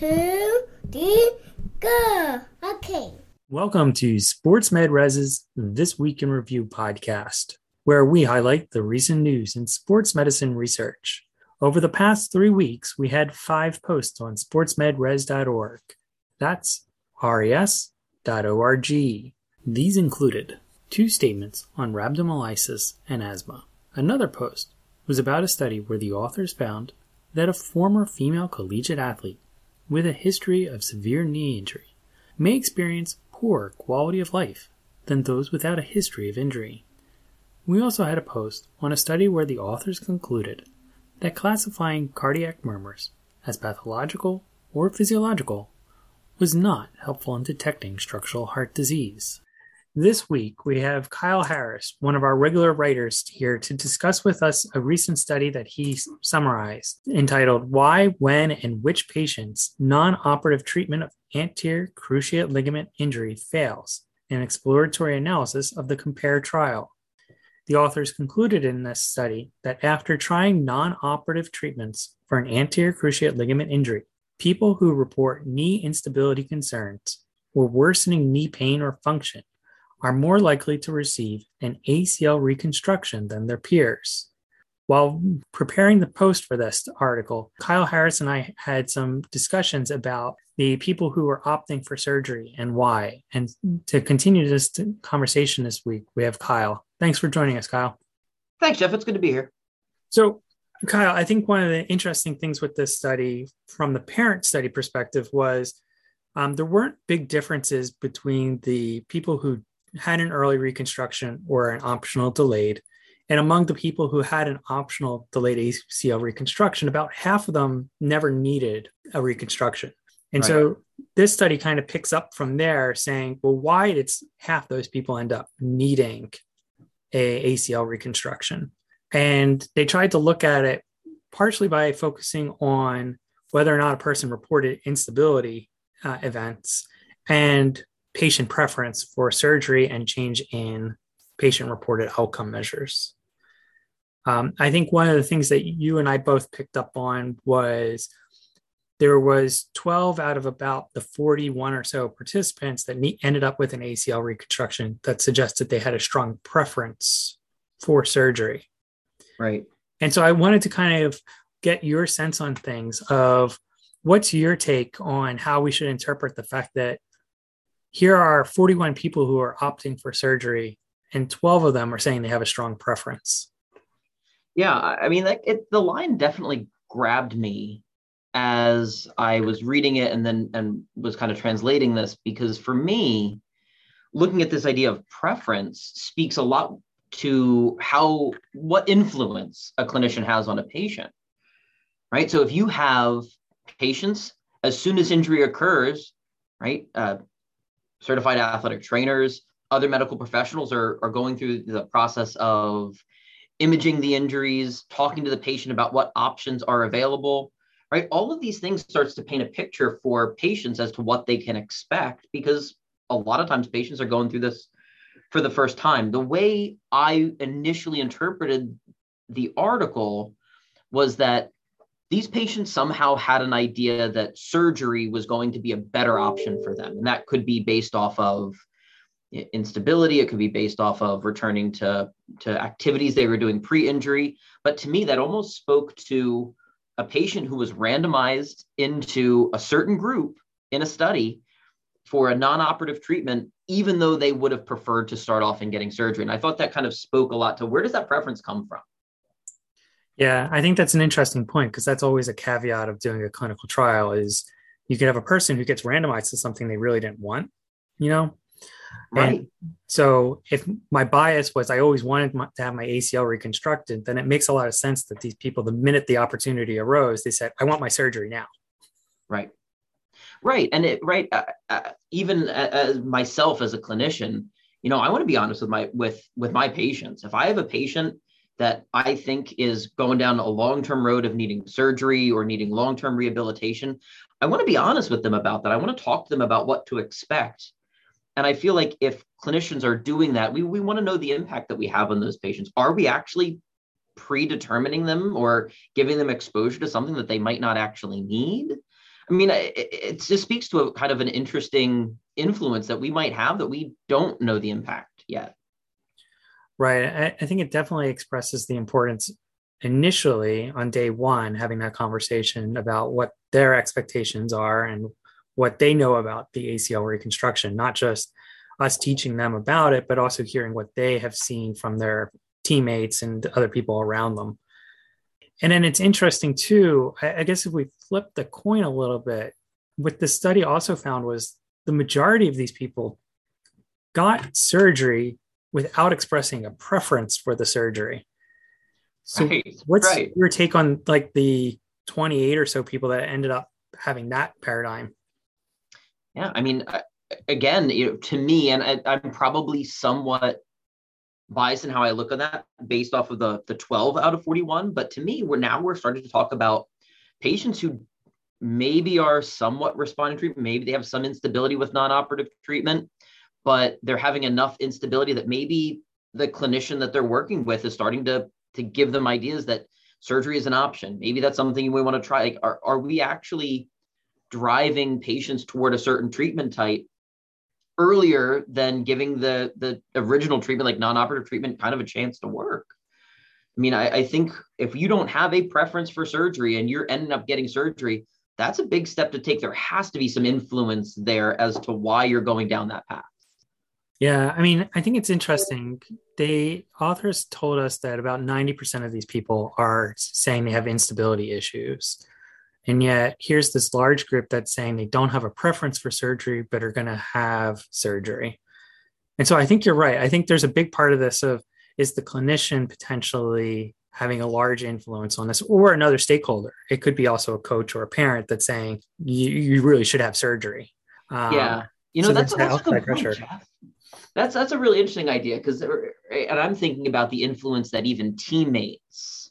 two, three, go. Okay. Welcome to Sports Med Res's This Week in Review podcast, where we highlight the recent news in sports medicine research. Over the past three weeks, we had five posts on sportsmedres.org. That's res.org. These included two statements on rhabdomyolysis and asthma. Another post was about a study where the authors found that a former female collegiate athlete with a history of severe knee injury may experience poorer quality of life than those without a history of injury. We also had a post on a study where the authors concluded that classifying cardiac murmurs as pathological or physiological was not helpful in detecting structural heart disease. This week, we have Kyle Harris, one of our regular writers, here to discuss with us a recent study that he summarized entitled Why, When, and Which Patients Non Operative Treatment of Anterior Cruciate Ligament Injury Fails, an exploratory analysis of the COMPARE trial. The authors concluded in this study that after trying non operative treatments for an anterior cruciate ligament injury, people who report knee instability concerns or worsening knee pain or function are more likely to receive an ACL reconstruction than their peers. While preparing the post for this article, Kyle Harris and I had some discussions about the people who are opting for surgery and why. And to continue this conversation this week, we have Kyle. Thanks for joining us, Kyle. Thanks, Jeff. It's good to be here. So, Kyle, I think one of the interesting things with this study, from the parent study perspective, was um, there weren't big differences between the people who had an early reconstruction or an optional delayed. And among the people who had an optional delayed ACL reconstruction, about half of them never needed a reconstruction. And right. so this study kind of picks up from there saying, well, why did half those people end up needing a ACL reconstruction? And they tried to look at it partially by focusing on whether or not a person reported instability uh, events and patient preference for surgery and change in patient reported outcome measures. Um, I think one of the things that you and I both picked up on was there was 12 out of about the 41 or so participants that ended up with an ACL reconstruction that suggested they had a strong preference for surgery. Right. And so I wanted to kind of get your sense on things of what's your take on how we should interpret the fact that here are 41 people who are opting for surgery and 12 of them are saying they have a strong preference. Yeah i mean like it, the line definitely grabbed me as i was reading it and then and was kind of translating this because for me looking at this idea of preference speaks a lot to how what influence a clinician has on a patient right? So if you have patients as soon as injury occurs right uh, certified athletic trainers, other medical professionals are, are going through the process of imaging the injuries, talking to the patient about what options are available, right? All of these things starts to paint a picture for patients as to what they can expect because a lot of times patients are going through this for the first time. The way I initially interpreted the article was that these patients somehow had an idea that surgery was going to be a better option for them. And that could be based off of instability, it could be based off of returning to, to activities they were doing pre injury. But to me, that almost spoke to a patient who was randomized into a certain group in a study for a non operative treatment, even though they would have preferred to start off in getting surgery. And I thought that kind of spoke a lot to where does that preference come from? Yeah, I think that's an interesting point because that's always a caveat of doing a clinical trial is you could have a person who gets randomized to something they really didn't want, you know? Right. And so if my bias was I always wanted my, to have my ACL reconstructed, then it makes a lot of sense that these people, the minute the opportunity arose, they said, I want my surgery now. Right. Right. And it, right. Uh, uh, even as myself as a clinician, you know, I want to be honest with my, with, with my patients. If I have a patient that I think is going down a long term road of needing surgery or needing long term rehabilitation, I want to be honest with them about that. I want to talk to them about what to expect. And I feel like if clinicians are doing that, we, we want to know the impact that we have on those patients. Are we actually predetermining them or giving them exposure to something that they might not actually need? I mean, it, it just speaks to a kind of an interesting influence that we might have that we don't know the impact yet. Right. I, I think it definitely expresses the importance initially on day one, having that conversation about what their expectations are and what they know about the ACL reconstruction, not just us teaching them about it, but also hearing what they have seen from their teammates and other people around them. And then it's interesting too, I, I guess if we flip the coin a little bit, what the study also found was the majority of these people got surgery without expressing a preference for the surgery. So right, what's right. your take on like the 28 or so people that ended up having that paradigm? Yeah, I mean, uh, again, you know, to me, and I, I'm probably somewhat biased in how I look at that based off of the the 12 out of 41. But to me, we're now we're starting to talk about patients who maybe are somewhat responding to treatment, maybe they have some instability with non-operative treatment, but they're having enough instability that maybe the clinician that they're working with is starting to to give them ideas that surgery is an option. Maybe that's something you want to try. Like, are, are we actually driving patients toward a certain treatment type earlier than giving the the original treatment, like non-operative treatment, kind of a chance to work? I mean, I, I think if you don't have a preference for surgery and you're ending up getting surgery, that's a big step to take. There has to be some influence there as to why you're going down that path. Yeah, I mean, I think it's interesting. They authors told us that about 90% of these people are saying they have instability issues. And yet here's this large group that's saying they don't have a preference for surgery but are going to have surgery. And so I think you're right. I think there's a big part of this of is the clinician potentially having a large influence on this or another stakeholder. It could be also a coach or a parent that's saying you, you really should have surgery. Um, yeah. You know, so that's, that's, that's a good point, Jeff that's that's a really interesting idea because uh, and i'm thinking about the influence that even teammates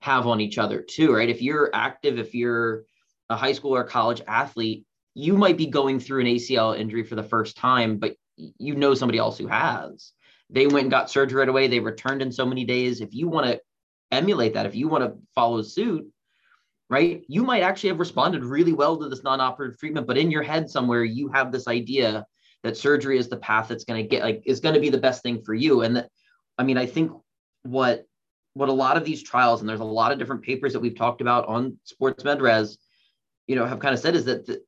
have on each other too right? If you're active if you're a high school or college athlete you might be going through an acl injury for the first time but you know somebody else who has. They went and got surgery right away. They returned in so many days. If you want to emulate that if you want to follow suit right you might actually have responded really well to this non-operative treatment but in your head somewhere you have this idea that surgery is the path that's going to get like is going to be the best thing for you. And that i mean i think what what a lot of these trials and there's a lot of different papers that we've talked about on sports medres you know have kind of said is that the,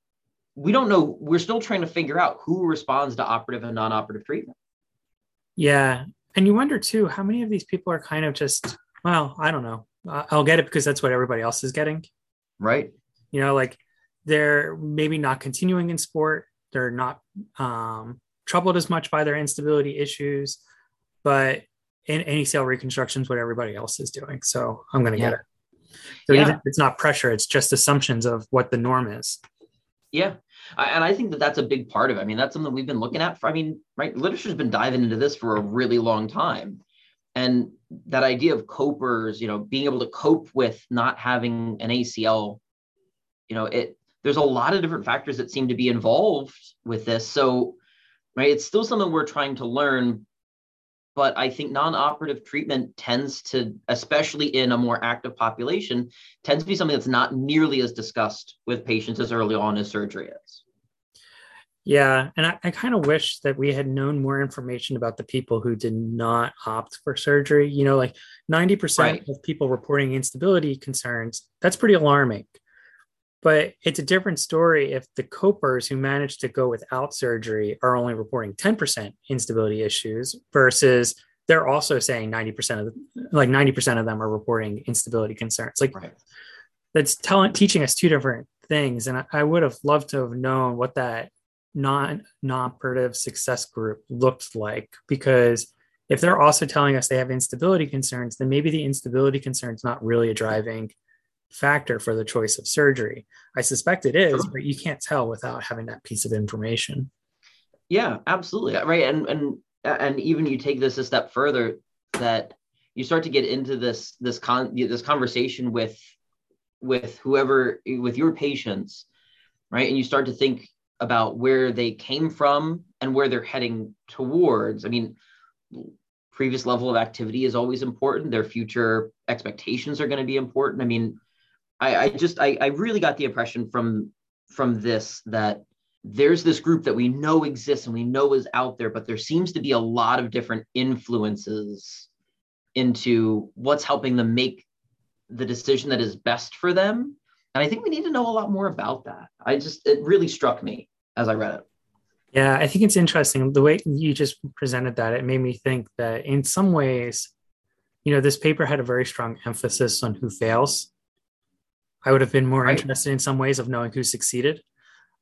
we don't know we're still trying to figure out who responds to operative and non-operative treatment. Yeah. And you wonder too how many of these people are kind of just well i don't know. I'll get it because that's what everybody else is getting. Right. You know like they're maybe not continuing in sport. They're not um, troubled as much by their instability issues, but in ACL reconstruction is what everybody else is doing. So I'm going to yeah. get it. So yeah. it's not pressure; it's just assumptions of what the norm is. Yeah, and I think that that's a big part of it. I mean, that's something we've been looking at. For, I mean, right? Literature's been diving into this for a really long time, and that idea of copers, you know, being able to cope with not having an ACL, you know, it there's a lot of different factors that seem to be involved with this. So, right, it's still something we're trying to learn. But I think non-operative treatment tends to, especially in a more active population, tends to be something that's not nearly as discussed with patients as early on as surgery is. Yeah, and I, I kind of wish that we had known more information about the people who did not opt for surgery. You know, like 90% right. of people reporting instability concerns, that's pretty alarming. But it's a different story if the copers who managed to go without surgery are only reporting 10% instability issues versus they're also saying 90% of like 90% of them are reporting instability concerns. Like right. that's telling teaching us two different things. And I, I would have loved to have known what that non non-operative success group looked like because if they're also telling us they have instability concerns, then maybe the instability concern is not really a driving factor for the choice of surgery. I suspect it is, but you can't tell without having that piece of information. Yeah, absolutely. Uh, right. And and uh, and even you take this a step further that you start to get into this this con this conversation with with whoever with your patients, right? And you start to think about where they came from and where they're heading towards. I mean, previous level of activity is always important. Their future expectations are going to be important. I mean, I, I just I, I really got the impression from from this that there's this group that we know exists and we know is out there, but there seems to be a lot of different influences into what's helping them make the decision that is best for them. And I think we need to know a lot more about that. I just, it really struck me as I read it. Yeah, I think it's interesting the way you just presented that. It made me think that in some ways, you know, this paper had a very strong emphasis on who fails. I would have been more right. interested in some ways of knowing who succeeded.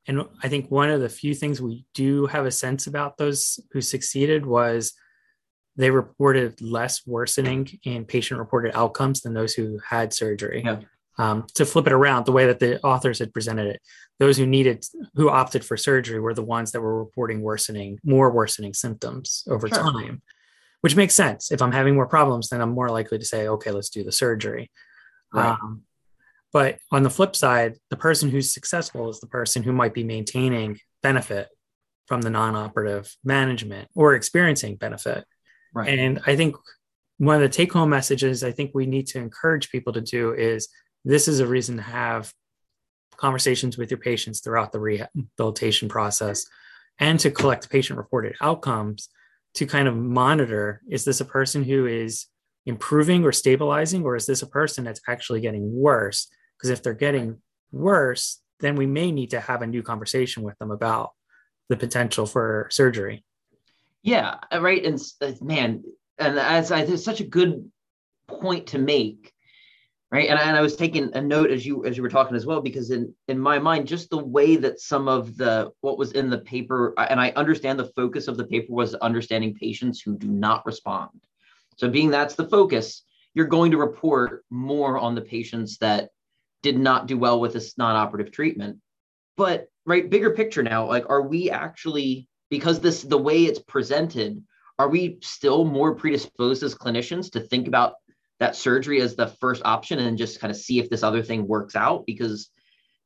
And I think one of the few things we do have a sense about those who succeeded was they reported less worsening in patient reported outcomes than those who had surgery. Yeah. Um, to flip it around, the way that the authors had presented it, those who needed, who opted for surgery were the ones that were reporting worsening, more worsening symptoms over sure. time, which makes sense. If I'm having more problems, then I'm more likely to say, okay, let's do the surgery. Right. Um, but on the flip side, the person who's successful is the person who might be maintaining benefit from the non operative management or experiencing benefit. Right. And I think one of the take home messages I think we need to encourage people to do is this is a reason to have conversations with your patients throughout the rehabilitation process and to collect patient reported outcomes to kind of monitor is this a person who is improving or stabilizing or is this a person that's actually getting worse because if they're getting worse, then we may need to have a new conversation with them about the potential for surgery. Yeah, uh, right. And uh, man, and as I, it's such a good point to make, right? And I, and I was taking a note as you as you were talking as well, because in in my mind, just the way that some of the what was in the paper, and I understand the focus of the paper was understanding patients who do not respond. So, being that's the focus, you're going to report more on the patients that did not do well with this non-operative treatment. But right, bigger picture now, like are we actually because this the way it's presented, are we still more predisposed as clinicians to think about that surgery as the first option and just kind of see if this other thing works out because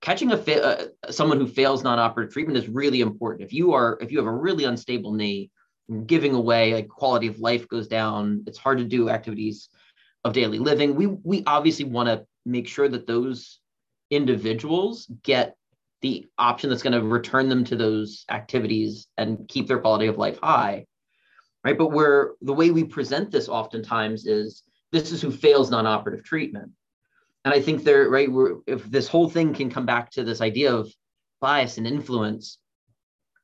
catching a fa- uh, someone who fails non-operative treatment is really important. If you are if you have a really unstable knee, giving away like quality of life goes down, it's hard to do activities of daily living. We we obviously want to make sure that those individuals get the option that's going to return them to those activities and keep their quality of life high right? But where the way we present this oftentimes is this is who fails non-operative treatment. And i think there right if this whole thing can come back to this idea of bias and influence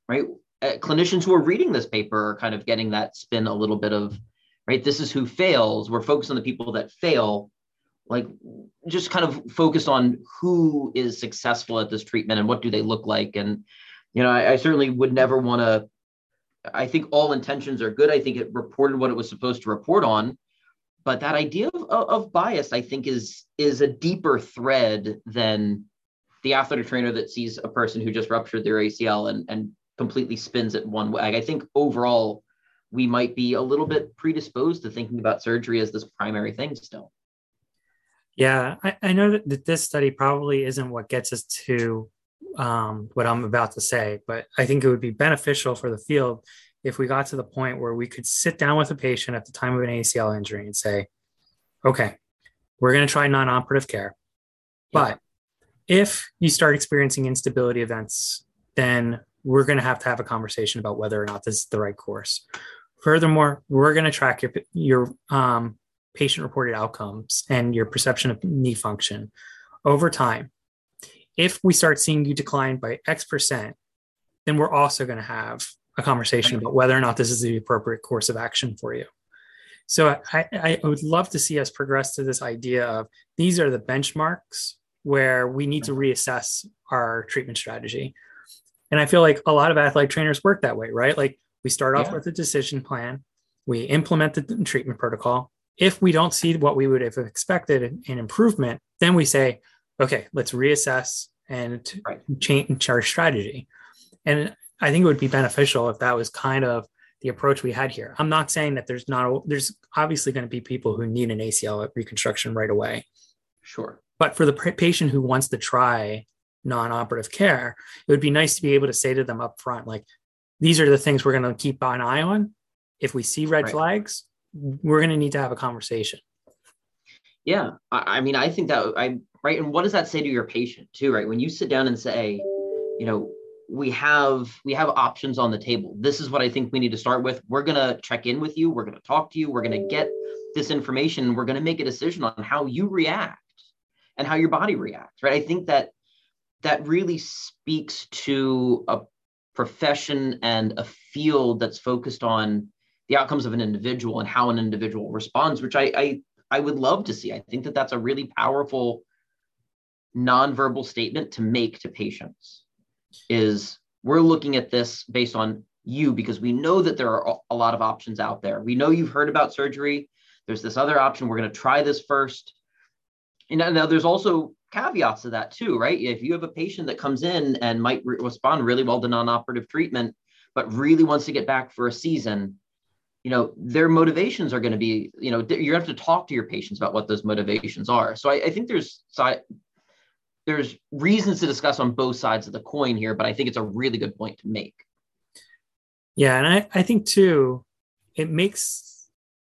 right? Uh, clinicians who are reading this paper are kind of getting that spin a little bit of right this is who fails. We're focused on the people that fail like just kind of focus on who is successful at this treatment and what do they look like. And you know i, I certainly would never want to i think all intentions are good. I think it reported what it was supposed to report on. But that idea of, of bias i think is is a deeper thread than the athletic trainer that sees a person who just ruptured their acl and, and completely spins it one way. I think overall we might be a little bit predisposed to thinking about surgery as this primary thing still yeah, I, I know that, that this study probably isn't what gets us to um, what I'm about to say, but I think it would be beneficial for the field if we got to the point where we could sit down with a patient at the time of an ACL injury and say, okay, we're going to try non operative care. But if you start experiencing instability events, then we're going to have to have a conversation about whether or not this is the right course. Furthermore, we're going to track your, your um, patient reported outcomes and your perception of knee function over time. If we start seeing you decline by X percent, then we're also going to have a conversation about whether or not this is the appropriate course of action for you. So I, I would love to see us progress to this idea of these are the benchmarks where we need to reassess our treatment strategy. And I feel like a lot of athletic trainers work that way, right? Like we start off yeah. with a decision plan, we implement the treatment protocol, if we don't see what we would have expected an improvement, then we say, okay, let's reassess and right. change our strategy. And I think it would be beneficial if that was kind of the approach we had here. I'm not saying that there's not, a, there's obviously going to be people who need an ACL reconstruction right away. Sure. But for the patient who wants to try non operative care, it would be nice to be able to say to them up front, like, these are the things we're going to keep an eye on. If we see red right. flags, we're going to need to have a conversation. Yeah. I, I mean, I think that I, right. And what does that say to your patient too, right? When you sit down and say, you know we have we have options on the table this is what i think we need to start with we're going to check in with you we're going to talk to you we're going to get this information we're going to make a decision on how you react and how your body reacts right i think that that really speaks to a profession and a field that's focused on the outcomes of an individual and how an individual responds which i i, I would love to see i think that that's a really powerful nonverbal statement to make to patients is we're looking at this based on you because we know that there are a lot of options out there. We know you've heard about surgery. There's this other option. We're going to try this first. And now there's also caveats to that too, right? If you have a patient that comes in and might re- respond really well to non-operative treatment, but really wants to get back for a season, you know, their motivations are going to be, you know, you have to talk to your patients about what those motivations are. So I, I think there's side there's reasons to discuss on both sides of the coin here, but I think it's a really good point to make. Yeah, and I, I think too, it makes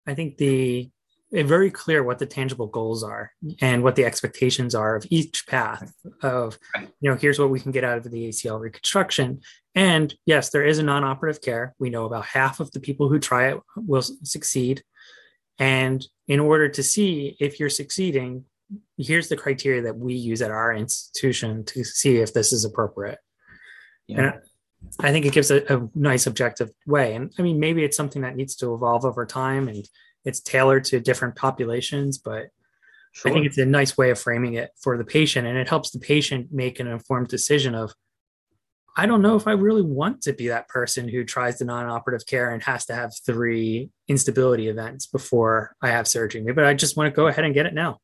I think the it very clear what the tangible goals are and what the expectations are of each path of you know here's what we can get out of the acl reconstruction and yes there is a non-operative care we know about half of the people who try it will succeed and in order to see if you're succeeding here's the criteria that we use at our institution to see if this is appropriate. Yeah. And I think it gives a, a, nice objective way. And I mean, maybe it's something that needs to evolve over time and it's tailored to different populations, but sure. I think it's a nice way of framing it for the patient. And it helps the patient make an informed decision of, I don't know if I really want to be that person who tries the non operative care and has to have three instability events before I have surgery. Maybe I just want to go ahead and get it now.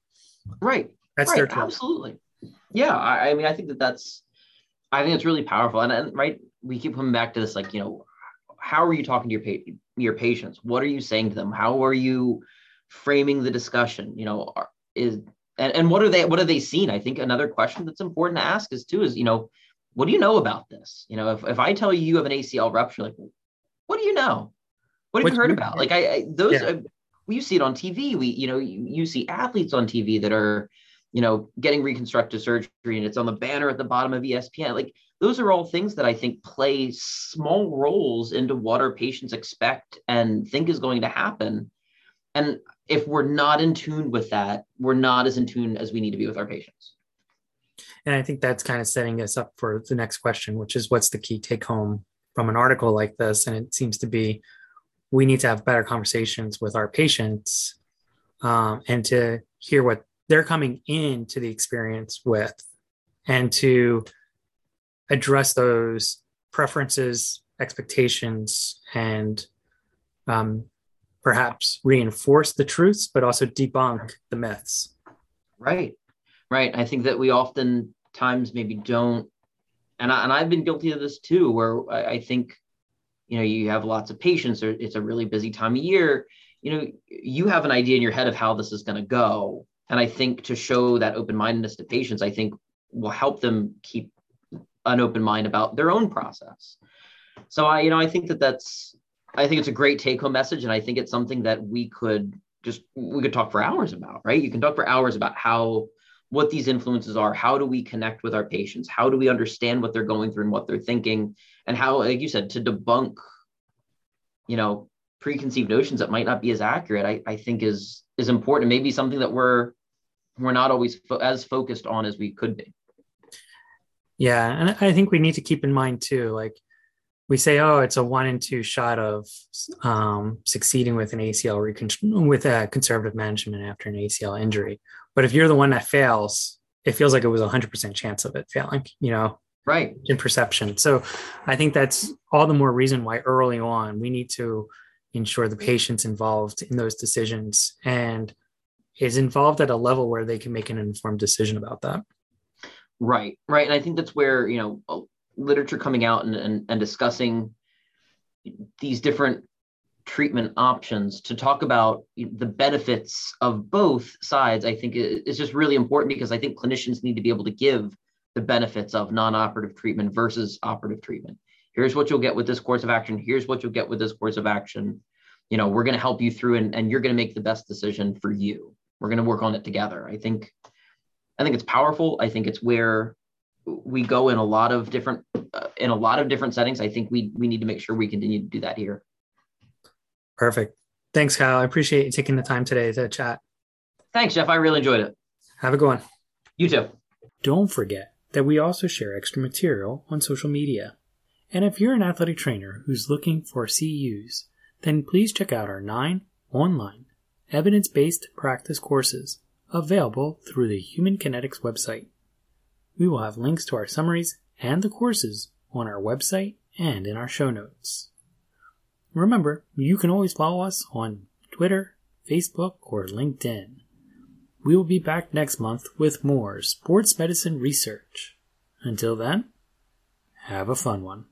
Right. That's right. their Absolutely. Yeah. I, I, mean, I think that that's, I think it's really powerful. And, and right, we keep coming back to this, like, you know, how are you talking to your pa- your patients? What are you saying to them? How are you framing the discussion? You know, are, is and, and what are they what are they seen? I think another question that's important to ask is too is you know, what do you know about this? You know, if, if I tell you you have an ACL rupture, like, what do you know? What have you heard about? Like, I, I those yeah. uh, you see it on TV. We, you know, you, you see athletes on TV that are, you know, getting reconstructive surgery and it's on the banner at the bottom of ESPN. Like those are all things that I think play small roles into what our patients expect and think is going to happen. And if we're not in tune with that, we're not as in tune as we need to be with our patients. And I think that's kind of setting us up for the next question, which is what's the key take home from an article like this? And it seems to be we need to have better conversations with our patients um, and to hear what they're coming into the experience with and to address those preferences expectations and um, perhaps reinforce the truths but also debunk the myths right right? I think that we often times maybe don't and, I, and i've been guilty of this too where I, I think you know you have lots of patients or it's a really busy time of year. You know you have an idea in your head of how this is going to go. And i think to show that open-mindedness to patients i think will help them keep an open mind about their own process. So i you know i think that that's i think it's a great take home message and i think it's something that we could just we could talk for hours about right? You can talk for hours about how what these influences are how do we connect with our patients? How do we understand what they're going through and what they're thinking? And how like you said to debunk you know preconceived notions that might not be as accurate i, I think is is important maybe something that we're we're not always fo- as focused on as we could be. Yeah and i think we need to keep in mind too like we say oh it's a one in two shot of um, succeeding with an acl recon- with a conservative management after an acl injury but if you're the one that fails, it feels like it was a hundred percent chance of it failing, you know, right. In perception. So I think that's all the more reason why early on we need to ensure the patient's involved in those decisions and is involved at a level where they can make an informed decision about that. Right. Right. And I think that's where, you know, literature coming out and, and, and discussing these different treatment options to talk about the benefits of both sides i think is just really important because i think clinicians need to be able to give the benefits of non-operative treatment versus operative treatment. Here's what you'll get with this course of action. Here's what you'll get with this course of action. You know we're going to help you through and, and you're going to make the best decision for you. We're going to work on it together. I think i think it's powerful. I think it's where we go in a lot of different uh, in a lot of different settings. I think we we need to make sure we continue to do that here. Perfect. Thanks, Kyle. I appreciate you taking the time today to chat. Thanks, Jeff. I really enjoyed it. Have a good one. You too. Don't forget that we also share extra material on social media. And if you're an athletic trainer who's looking for CEUs, then please check out our nine online evidence based practice courses available through the Human Kinetics website. We will have links to our summaries and the courses on our website and in our show notes. Remember, you can always follow us on Twitter, Facebook, or LinkedIn. We will be back next month with more sports medicine research. Until then, have a fun one.